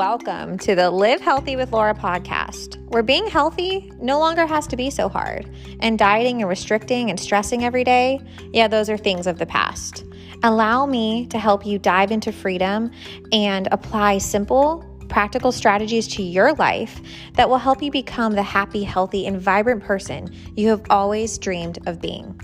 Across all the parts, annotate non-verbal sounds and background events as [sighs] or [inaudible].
Welcome to the Live Healthy with Laura podcast, where being healthy no longer has to be so hard, and dieting and restricting and stressing every day, yeah, those are things of the past. Allow me to help you dive into freedom and apply simple, practical strategies to your life that will help you become the happy, healthy, and vibrant person you have always dreamed of being.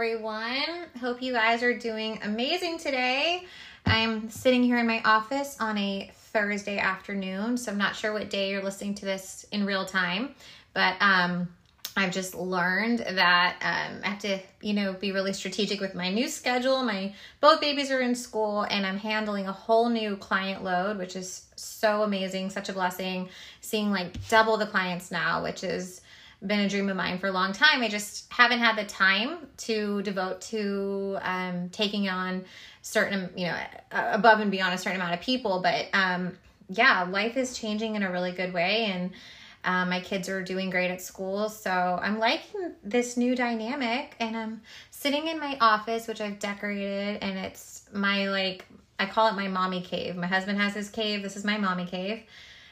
Everyone. Hope you guys are doing amazing today. I'm sitting here in my office on a Thursday afternoon, so I'm not sure what day you're listening to this in real time, but um, I've just learned that um, I have to, you know, be really strategic with my new schedule. My both babies are in school, and I'm handling a whole new client load, which is so amazing, such a blessing. Seeing like double the clients now, which is been a dream of mine for a long time. I just haven't had the time to devote to um, taking on certain, you know, above and beyond a certain amount of people. But um, yeah, life is changing in a really good way. And um, my kids are doing great at school. So I'm liking this new dynamic. And I'm sitting in my office, which I've decorated, and it's my like, I call it my mommy cave. My husband has his cave. This is my mommy cave.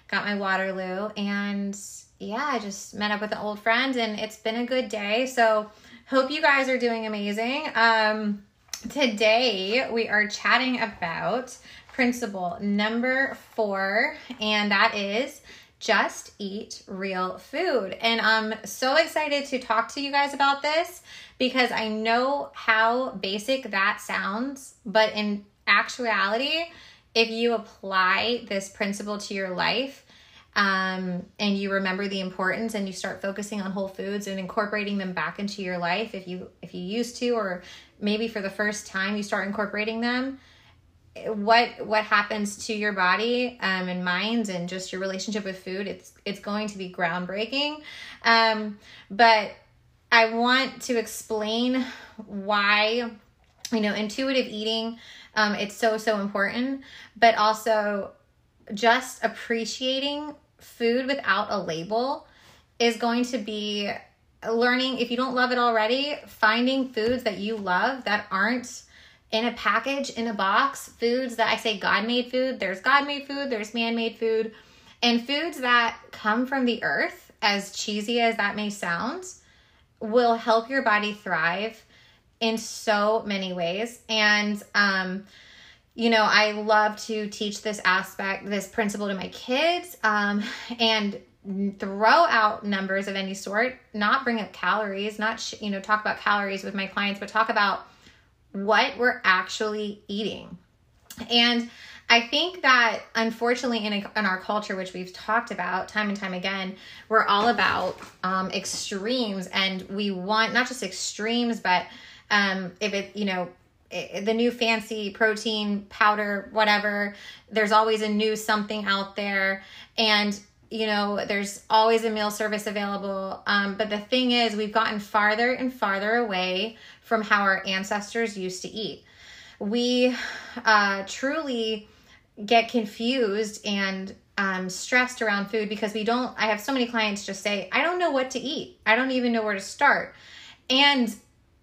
Got my Waterloo. And yeah, I just met up with an old friend and it's been a good day. So, hope you guys are doing amazing. Um, today, we are chatting about principle number four, and that is just eat real food. And I'm so excited to talk to you guys about this because I know how basic that sounds, but in actuality, if you apply this principle to your life, um, and you remember the importance and you start focusing on whole foods and incorporating them back into your life if you if you used to or maybe for the first time you start incorporating them. What what happens to your body um, and minds and just your relationship with food it's it's going to be groundbreaking. Um, but i want to explain why you know intuitive eating um, it's so so important but also just appreciating food without a label is going to be learning if you don't love it already finding foods that you love that aren't in a package in a box. Foods that i say god made food there's god made food there's man made food. And foods that come from the earth as cheesy as that may sound will help your body thrive in so many ways. And um you know, I love to teach this aspect, this principle to my kids, um, and throw out numbers of any sort, not bring up calories, not, sh- you know, talk about calories with my clients, but talk about what we're actually eating. And I think that unfortunately in, a, in our culture, which we've talked about time and time again, we're all about um, extremes and we want not just extremes, but um, if it, you know, the new fancy protein powder, whatever. There's always a new something out there. And, you know, there's always a meal service available. Um, but the thing is, we've gotten farther and farther away from how our ancestors used to eat. We uh, truly get confused and um, stressed around food because we don't. I have so many clients just say, I don't know what to eat, I don't even know where to start. And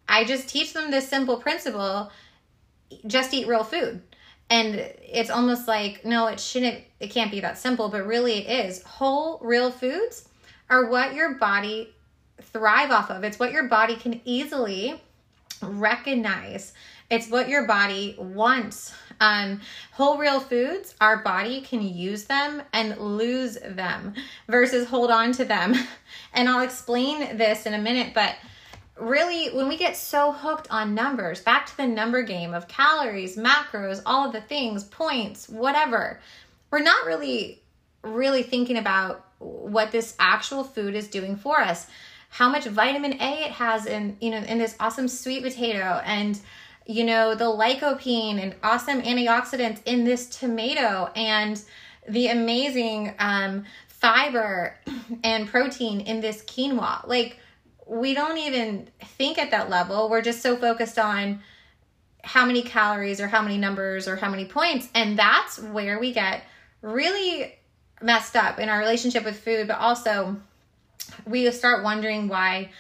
I just teach them this simple principle just eat real food. And it's almost like, no, it shouldn't, it can't be that simple, but really it is. Whole, real foods are what your body thrive off of. It's what your body can easily recognize. It's what your body wants. Um, whole real foods, our body can use them and lose them versus hold on to them. [laughs] And I'll explain this in a minute, but really when we get so hooked on numbers back to the number game of calories macros all of the things points whatever we're not really really thinking about what this actual food is doing for us. How much vitamin a it has in you know in this awesome sweet potato and you know the lycopene and awesome antioxidants in this tomato and the amazing um, fiber [clears throat] and protein in this quinoa. Like we don't even think at that level. We're just so focused on how many calories or how many numbers or how many points. And that's where we get really messed up in our relationship with food, but also we start wondering why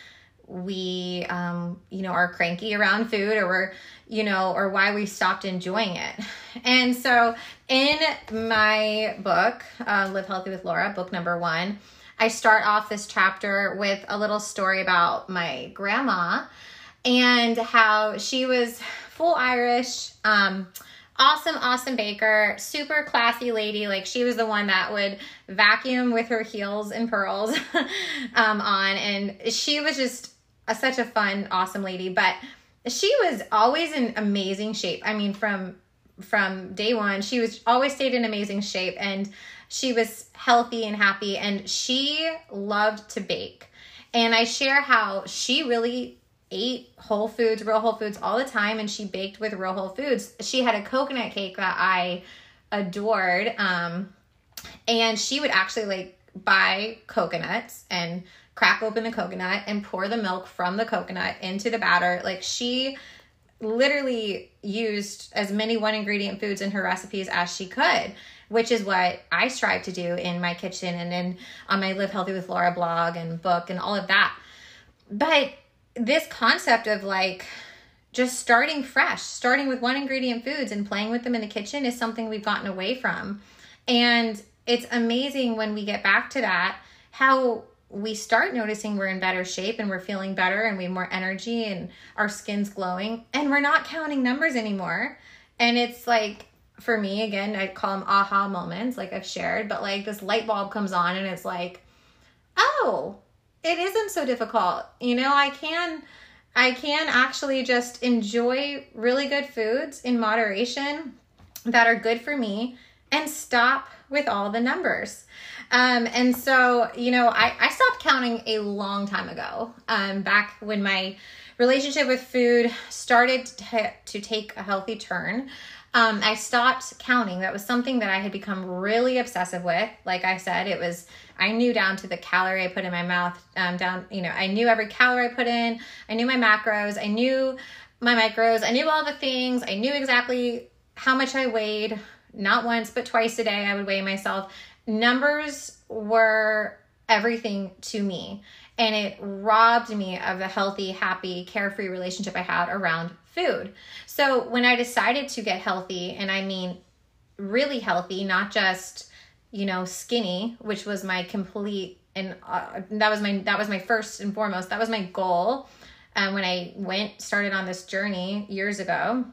we um, you know are cranky around food or we're you know or why we stopped enjoying it and so in my book uh, live healthy with laura book number one i start off this chapter with a little story about my grandma and how she was full irish um, awesome, awesome baker, super classy lady. Like she was the one that would vacuum with her heels and pearls [laughs] um, on, and she was just a, such a fun, awesome lady. But she was always in amazing shape. I mean, from from day one, she was always stayed in amazing shape, and she was healthy and happy, and she loved to bake. And I share how she really ate whole foods, real whole foods all the time, and she baked with real whole foods. She had a coconut cake that I adored. Um, and she would actually like buy coconuts and crack open the coconut and pour the milk from the coconut into the batter. Like she literally used as many one ingredient foods in her recipes as she could which is what I strive to do in my kitchen and in um, on my Live Healthy with Laura blog and book and all of that. But this concept of like just starting fresh, starting with one ingredient foods and playing with them in the kitchen is something we've gotten away from. And it's amazing when we get back to that how we start noticing we're in better shape and we're feeling better and we have more energy and our skin's glowing and we're not counting numbers anymore. And it's like for me again, I call them aha moments like I've shared, but like this light bulb comes on and it's like, "Oh, it isn't so difficult. You know, I can I can actually just enjoy really good foods in moderation that are good for me and stop with all the numbers. Um, and so, you know, I, I stopped counting a long time ago, um, back when my relationship with food started to, to take a healthy turn. Um, I stopped counting. That was something that I had become really obsessive with. Like I said, it was I knew down to the calorie I put in my mouth, um, down, you know, I knew every calorie I put in, I knew my macros, I knew my micros, I knew all the things, I knew exactly how much I weighed, not once, but twice a day I would weigh myself. Numbers were everything to me, and it robbed me of the healthy, happy, carefree relationship I had around food. So when I decided to get healthy, and I mean really healthy, not just you know, skinny, which was my complete and uh, that was my that was my first and foremost. That was my goal. Um, when I went started on this journey years ago,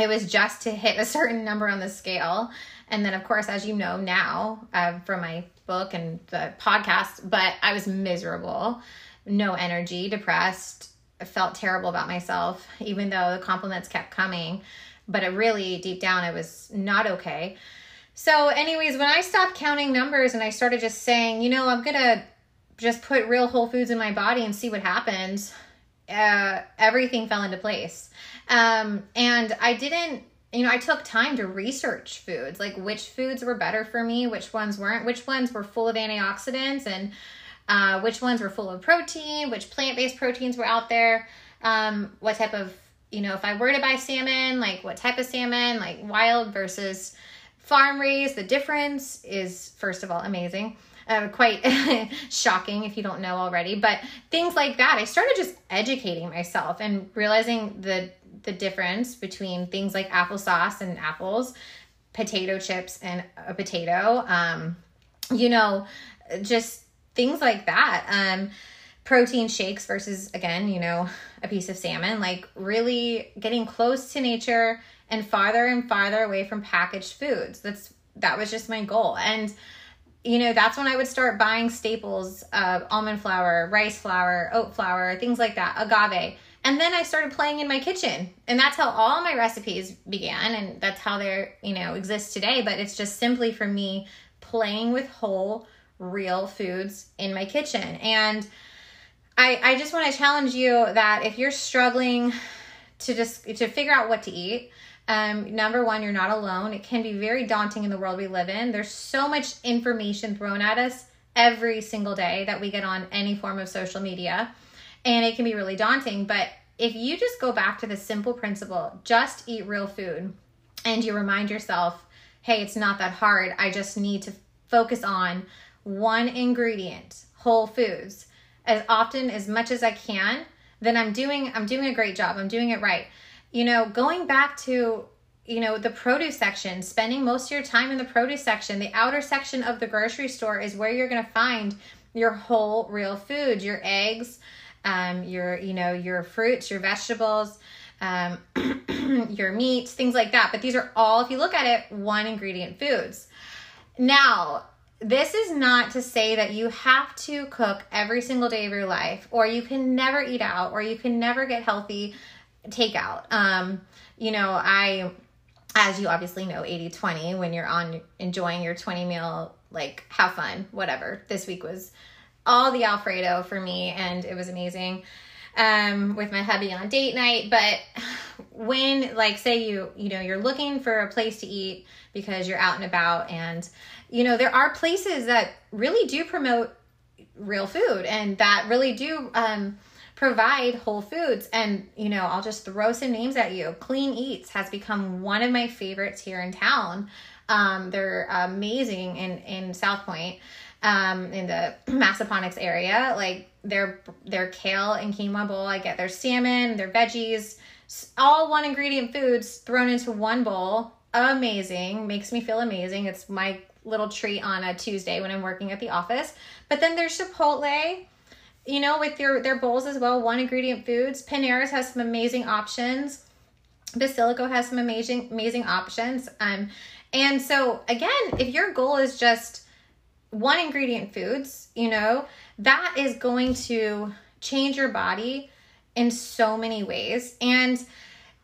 it was just to hit a [laughs] certain number on the scale. And then, of course, as you know now uh, from my book and the podcast, but I was miserable, no energy, depressed, felt terrible about myself, even though the compliments kept coming. But it really, deep down, it was not okay. So, anyways, when I stopped counting numbers and I started just saying, you know, I'm gonna just put real whole foods in my body and see what happens, uh, everything fell into place. Um, and I didn't, you know, I took time to research foods, like which foods were better for me, which ones weren't, which ones were full of antioxidants, and uh, which ones were full of protein, which plant based proteins were out there, um, what type of, you know, if I were to buy salmon, like what type of salmon, like wild versus farm raised. The difference is, first of all, amazing. Uh, quite [laughs] shocking if you don't know already, but things like that. I started just educating myself and realizing the the difference between things like applesauce and apples, potato chips and a potato. Um, you know, just things like that. Um, protein shakes versus again, you know, a piece of salmon. Like really getting close to nature and farther and farther away from packaged foods. That's that was just my goal. And you know, that's when I would start buying staples of almond flour, rice flour, oat flour, things like that, agave. And then I started playing in my kitchen. And that's how all my recipes began and that's how they're, you know, exist today, but it's just simply for me playing with whole real foods in my kitchen. And I I just want to challenge you that if you're struggling to just to figure out what to eat, um, number one, you're not alone. It can be very daunting in the world we live in. There's so much information thrown at us every single day that we get on any form of social media, and it can be really daunting. But if you just go back to the simple principle just eat real food, and you remind yourself, hey, it's not that hard. I just need to focus on one ingredient, whole foods as often as much as I can, then I'm doing I'm doing a great job. I'm doing it right. You know, going back to you know the produce section spending most of your time in the produce section the outer section of the grocery store is where you're going to find your whole real food your eggs um, your you know your fruits your vegetables um, [clears throat] your meats things like that but these are all if you look at it one ingredient foods now this is not to say that you have to cook every single day of your life or you can never eat out or you can never get healthy takeout. Um, you know i as you obviously know 80 20 when you're on enjoying your 20 meal like have fun whatever. This week was all the alfredo for me and it was amazing um with my hubby on date night but when like say you you know you're looking for a place to eat because you're out and about and you know there are places that really do promote real food and that really do um provide whole foods. And, you know, I'll just throw some names at you. Clean Eats has become one of my favorites here in town. Um, they're amazing in, in South Point, um, in the [clears throat] Massaponax area. Like their, their kale and quinoa bowl, I get their salmon, their veggies, all one ingredient foods thrown into one bowl. Amazing. Makes me feel amazing. It's my little treat on a Tuesday when I'm working at the office. But then there's Chipotle you know, with your their bowls as well, one ingredient foods. Panera's has some amazing options. Basilico has some amazing amazing options. Um, and so again, if your goal is just one ingredient foods, you know, that is going to change your body in so many ways. And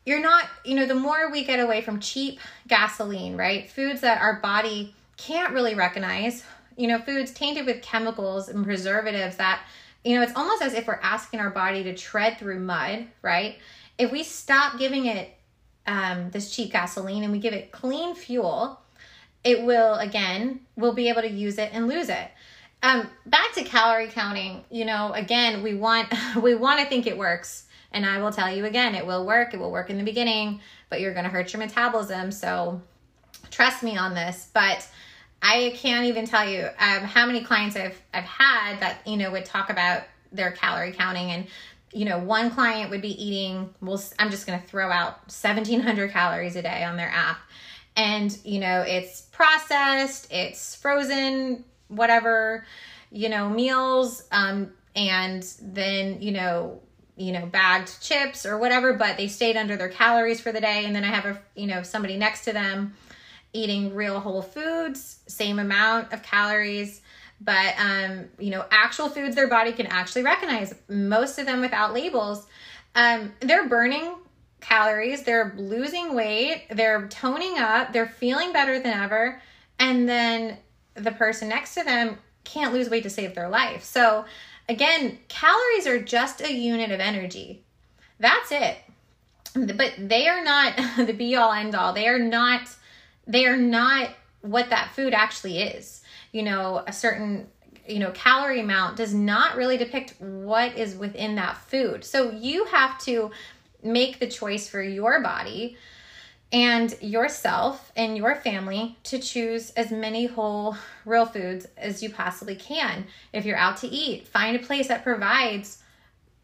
you're not, you know, the more we get away from cheap gasoline, right? Foods that our body can't really recognize, you know, foods tainted with chemicals and preservatives that you know, it's almost as if we're asking our body to tread through mud, right? If we stop giving it um, this cheap gasoline and we give it clean fuel, it will again, we'll be able to use it and lose it. Um, back to calorie counting, you know, again, we want [laughs] we want to think it works. And I will tell you again, it will work. It will work in the beginning, but you're going to hurt your metabolism. So trust me on this. But I can't even tell you um, how many clients I've I've had that you know would talk about their calorie counting and you know one client would be eating well I'm just going to throw out 1700 calories a day on their app and you know it's processed it's frozen whatever you know meals um and then you know you know bagged chips or whatever but they stayed under their calories for the day and then I have a you know somebody next to them eating real whole foods, same amount of calories, but um, you know, actual foods their body can actually recognize. Most of them without labels, um, they're burning calories, they're losing weight, they're toning up, they're feeling better than ever, and then the person next to them can't lose weight to save their life. So again, calories are just a unit of energy. That's it. But they are not [laughs] the be all end all. They are not they are not what that food actually is. You know, a certain you know calorie amount does not really depict what is within that food. So you have to make the choice for your body and yourself and your family to choose as many whole real foods as you possibly can. If you're out to eat, find a place that provides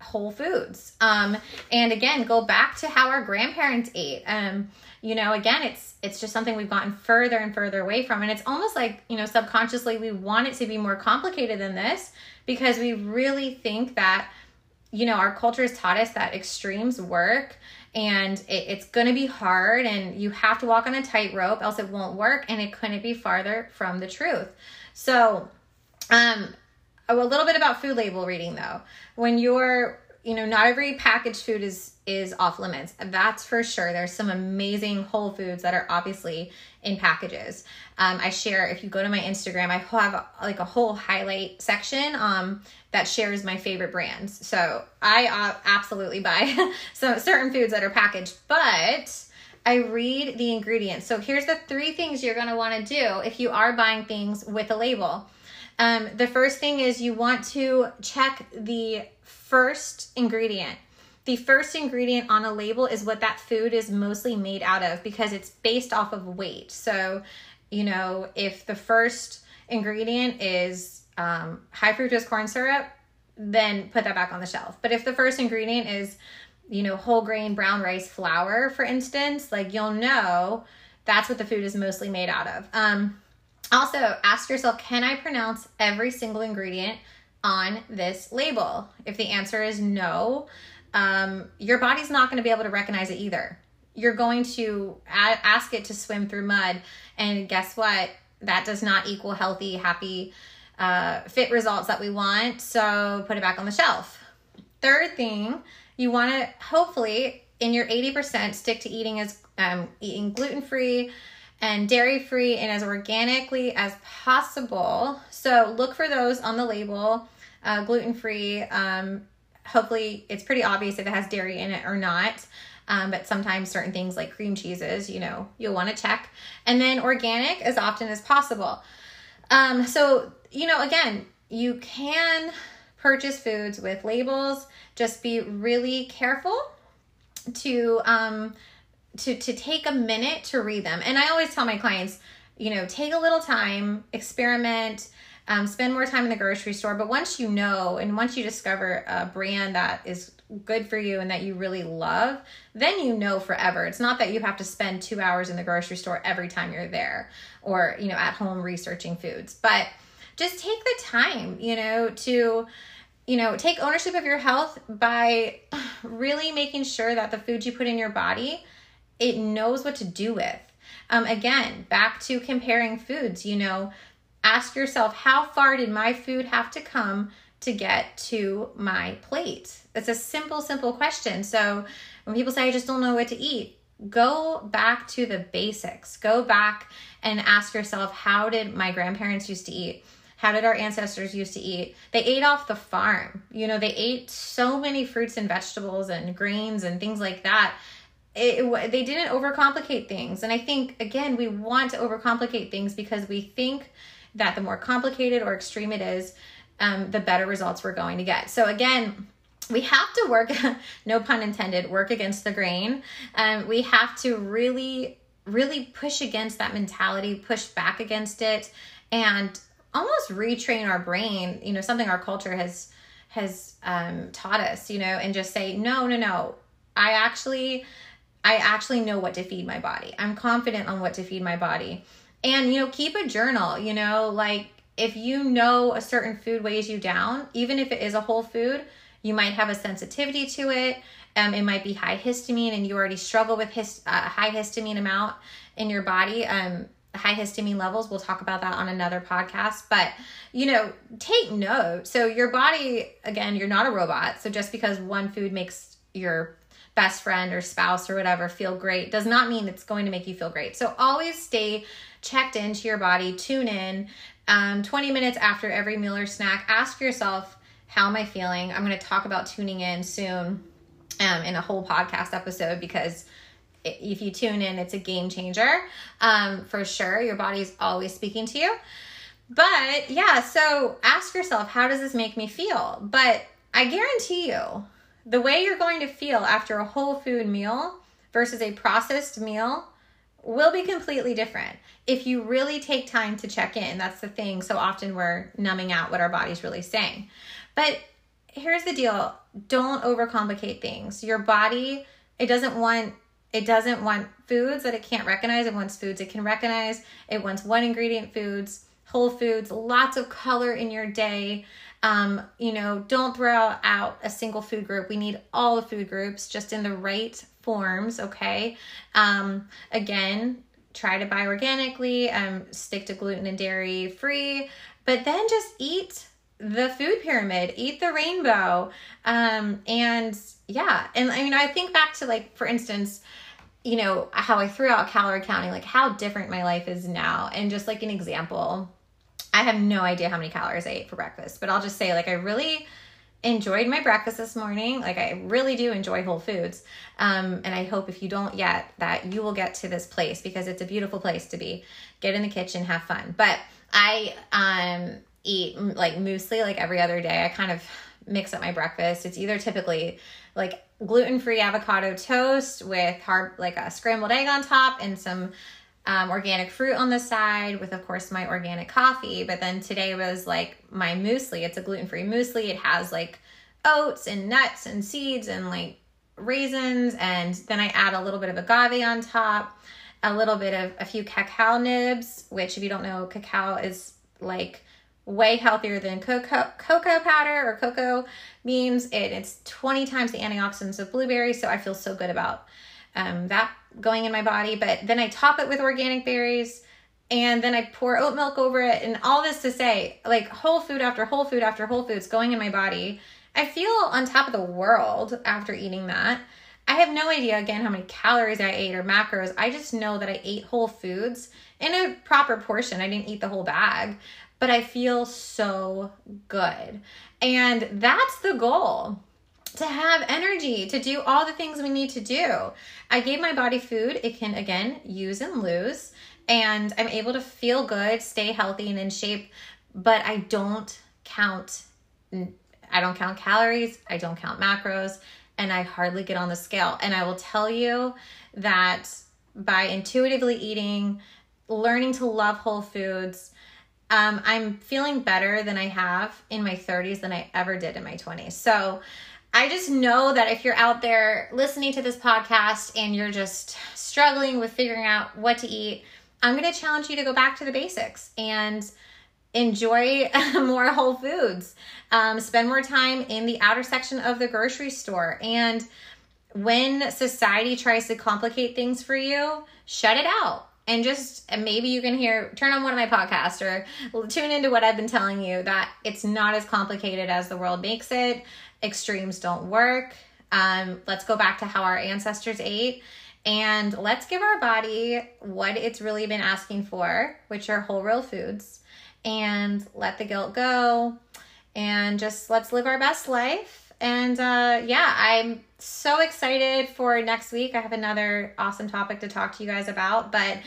whole foods. Um, and again, go back to how our grandparents ate. Um, you know again it's it's just something we've gotten further and further away from and it's almost like you know subconsciously we want it to be more complicated than this because we really think that you know our culture has taught us that extremes work and it, it's going to be hard and you have to walk on a tightrope else it won't work and it couldn't be farther from the truth so um a little bit about food label reading though when you're you know not every packaged food is is off limits. That's for sure. There's some amazing whole foods that are obviously in packages. Um, I share if you go to my Instagram, I have like a whole highlight section um, that shares my favorite brands. So I uh, absolutely buy [laughs] some certain foods that are packaged, but I read the ingredients. So here's the three things you're going to want to do if you are buying things with a label. Um, the first thing is you want to check the first ingredient the first ingredient on a label is what that food is mostly made out of because it's based off of weight. So, you know, if the first ingredient is um, high fructose corn syrup, then put that back on the shelf. But if the first ingredient is, you know, whole grain brown rice flour, for instance, like you'll know that's what the food is mostly made out of. Um, also, ask yourself can I pronounce every single ingredient on this label? If the answer is no, um, your body's not going to be able to recognize it either. You're going to add, ask it to swim through mud, and guess what? That does not equal healthy, happy, uh, fit results that we want. So put it back on the shelf. Third thing, you want to hopefully in your 80% stick to eating as um, eating gluten free and dairy free and as organically as possible. So look for those on the label, uh, gluten free. Um, hopefully, it's pretty obvious if it has dairy in it or not. Um, but sometimes certain things like cream cheeses, you know, you'll want to check. And then organic as often as possible. Um, so, you know, again, you can purchase foods with labels. Just be really careful to um, to to take a minute to read them. And I always tell my clients, you know, take a little time, experiment, um, spend more time in the grocery store. But once you know and once you discover a brand that is good for you and that you really love, then you know forever. It's not that you have to spend two hours in the grocery store every time you're there or, you know, at home researching foods. But just take the time, you know, to you know, take ownership of your health by [sighs] really making sure that the food you put in your body it knows what to do with. Um, again, back to comparing foods, you know, ask yourself how far did my food have to come to get to my plate? It's a simple, simple question. So when people say, I just don't know what to eat, go back to the basics. Go back and ask yourself, how did my grandparents used to eat? How did our ancestors used to eat? They ate off the farm. You know, they ate so many fruits and vegetables and grains and things like that it, they didn't overcomplicate things. And I think, again, we want to overcomplicate things because we think that the more complicated or extreme it is, um, the better results we're going to get. So, again, we have to work, [laughs] no pun intended, work against the grain. Um, we have to really, really push against that mentality, push back against it, and almost retrain our brain. You know, something our culture has has um, taught us. You know, and just say, no, no, no. I actually I actually know what to feed my body. I'm confident on what to feed my body. And, you know, keep a journal, you know, like if you know a certain food weighs you down, even if it is a whole food, you might have a sensitivity to it. Um, it might be high histamine and you already struggle with his, uh, high histamine amount in your body. Um, high histamine levels. We'll talk about that on another podcast. But, you know, take note. So, your body, again, you're not a robot. So, just because one food makes your best friend or spouse or whatever feel great does not mean it's going to make you feel great. So always stay checked into your body, tune in. Um, 20 minutes after every meal or snack, ask yourself, how am I feeling? I'm going to talk about tuning in soon um, in a whole podcast episode because if you tune in, it's a game changer um, for sure. Your body's always speaking to you. But yeah, so ask yourself, how does this make me feel? But I guarantee you, the way you're going to feel after a whole food meal versus a processed meal will be completely different if you really take time to check in. That's the thing. So often we're numbing out what our body's really saying. But here's the deal don't overcomplicate things. Your body, it doesn't want. It doesn't want foods that it can't recognize. It wants foods it can recognize. It wants one ingredient foods, whole foods, lots of color in your day. Um, you know, don't throw out a single food group. We need all the food groups just in the right forms, okay? Um, again, try to buy organically, um, stick to gluten and dairy free, but then just eat the food pyramid, eat the rainbow. Um, and yeah, and I mean, I think back to like, for instance, you know, how I threw out calorie counting, like how different my life is now. And just like an example, I have no idea how many calories I ate for breakfast, but I'll just say, like, I really enjoyed my breakfast this morning. Like, I really do enjoy Whole Foods. Um, and I hope if you don't yet, that you will get to this place because it's a beautiful place to be. Get in the kitchen, have fun. But I um, eat like muesli like every other day. I kind of mix up my breakfast. It's either typically like gluten free avocado toast with hard, like a scrambled egg on top and some um, organic fruit on the side with, of course, my organic coffee. But then today was like my muesli. It's a gluten free muesli. It has like oats and nuts and seeds and like raisins. And then I add a little bit of agave on top, a little bit of a few cacao nibs, which, if you don't know, cacao is like way healthier than cocoa cocoa powder or cocoa beans. It, it's 20 times the antioxidants of blueberries. So I feel so good about um, that going in my body. But then I top it with organic berries and then I pour oat milk over it. And all this to say, like whole food after whole food after whole foods going in my body. I feel on top of the world after eating that. I have no idea again how many calories I ate or macros. I just know that I ate whole foods in a proper portion. I didn't eat the whole bag, but I feel so good. And that's the goal to have energy to do all the things we need to do. I gave my body food it can again use and lose, and I'm able to feel good, stay healthy and in shape, but I don't count I don't count calories, I don't count macros, and I hardly get on the scale. And I will tell you that by intuitively eating, learning to love whole foods, um, I'm feeling better than I have in my 30s than I ever did in my 20s. So I just know that if you're out there listening to this podcast and you're just struggling with figuring out what to eat, I'm going to challenge you to go back to the basics and enjoy [laughs] more whole foods. Um, spend more time in the outer section of the grocery store. And when society tries to complicate things for you, shut it out. And just maybe you can hear, turn on one of my podcasts or tune into what I've been telling you that it's not as complicated as the world makes it extremes don't work. Um, let's go back to how our ancestors ate and let's give our body what it's really been asking for, which are whole real foods, and let the guilt go and just let's live our best life. And uh, yeah, I'm so excited for next week. I have another awesome topic to talk to you guys about. But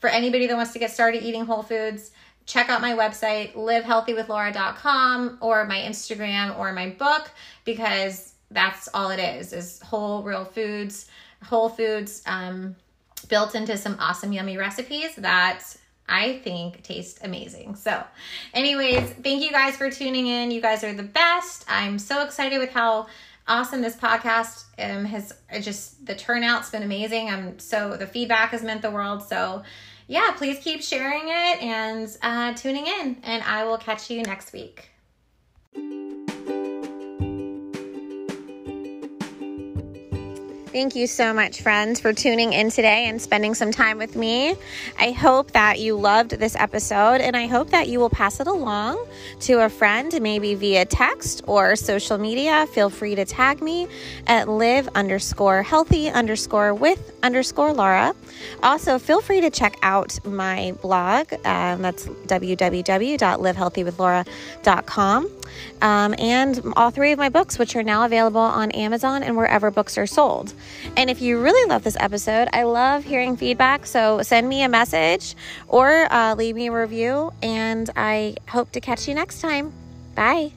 for anybody that wants to get started eating whole foods, check out my website, livehealthywithlaura.com, or my Instagram or my book, because that's all it is, is whole real foods, whole foods um, built into some awesome yummy recipes that I think taste amazing. So, anyways, thank you guys for tuning in. You guys are the best. I'm so excited with how awesome this podcast um, has just the turnout's been amazing. I'm so the feedback has meant the world. So, yeah, please keep sharing it and uh, tuning in, and I will catch you next week. Thank you so much, friends, for tuning in today and spending some time with me. I hope that you loved this episode and I hope that you will pass it along to a friend, maybe via text or social media. Feel free to tag me at live underscore healthy underscore with underscore Laura. Also, feel free to check out my blog. Um, that's www.livehealthywithlaura.com. Um, and all three of my books, which are now available on Amazon and wherever books are sold. And if you really love this episode, I love hearing feedback. So send me a message or uh, leave me a review. And I hope to catch you next time. Bye.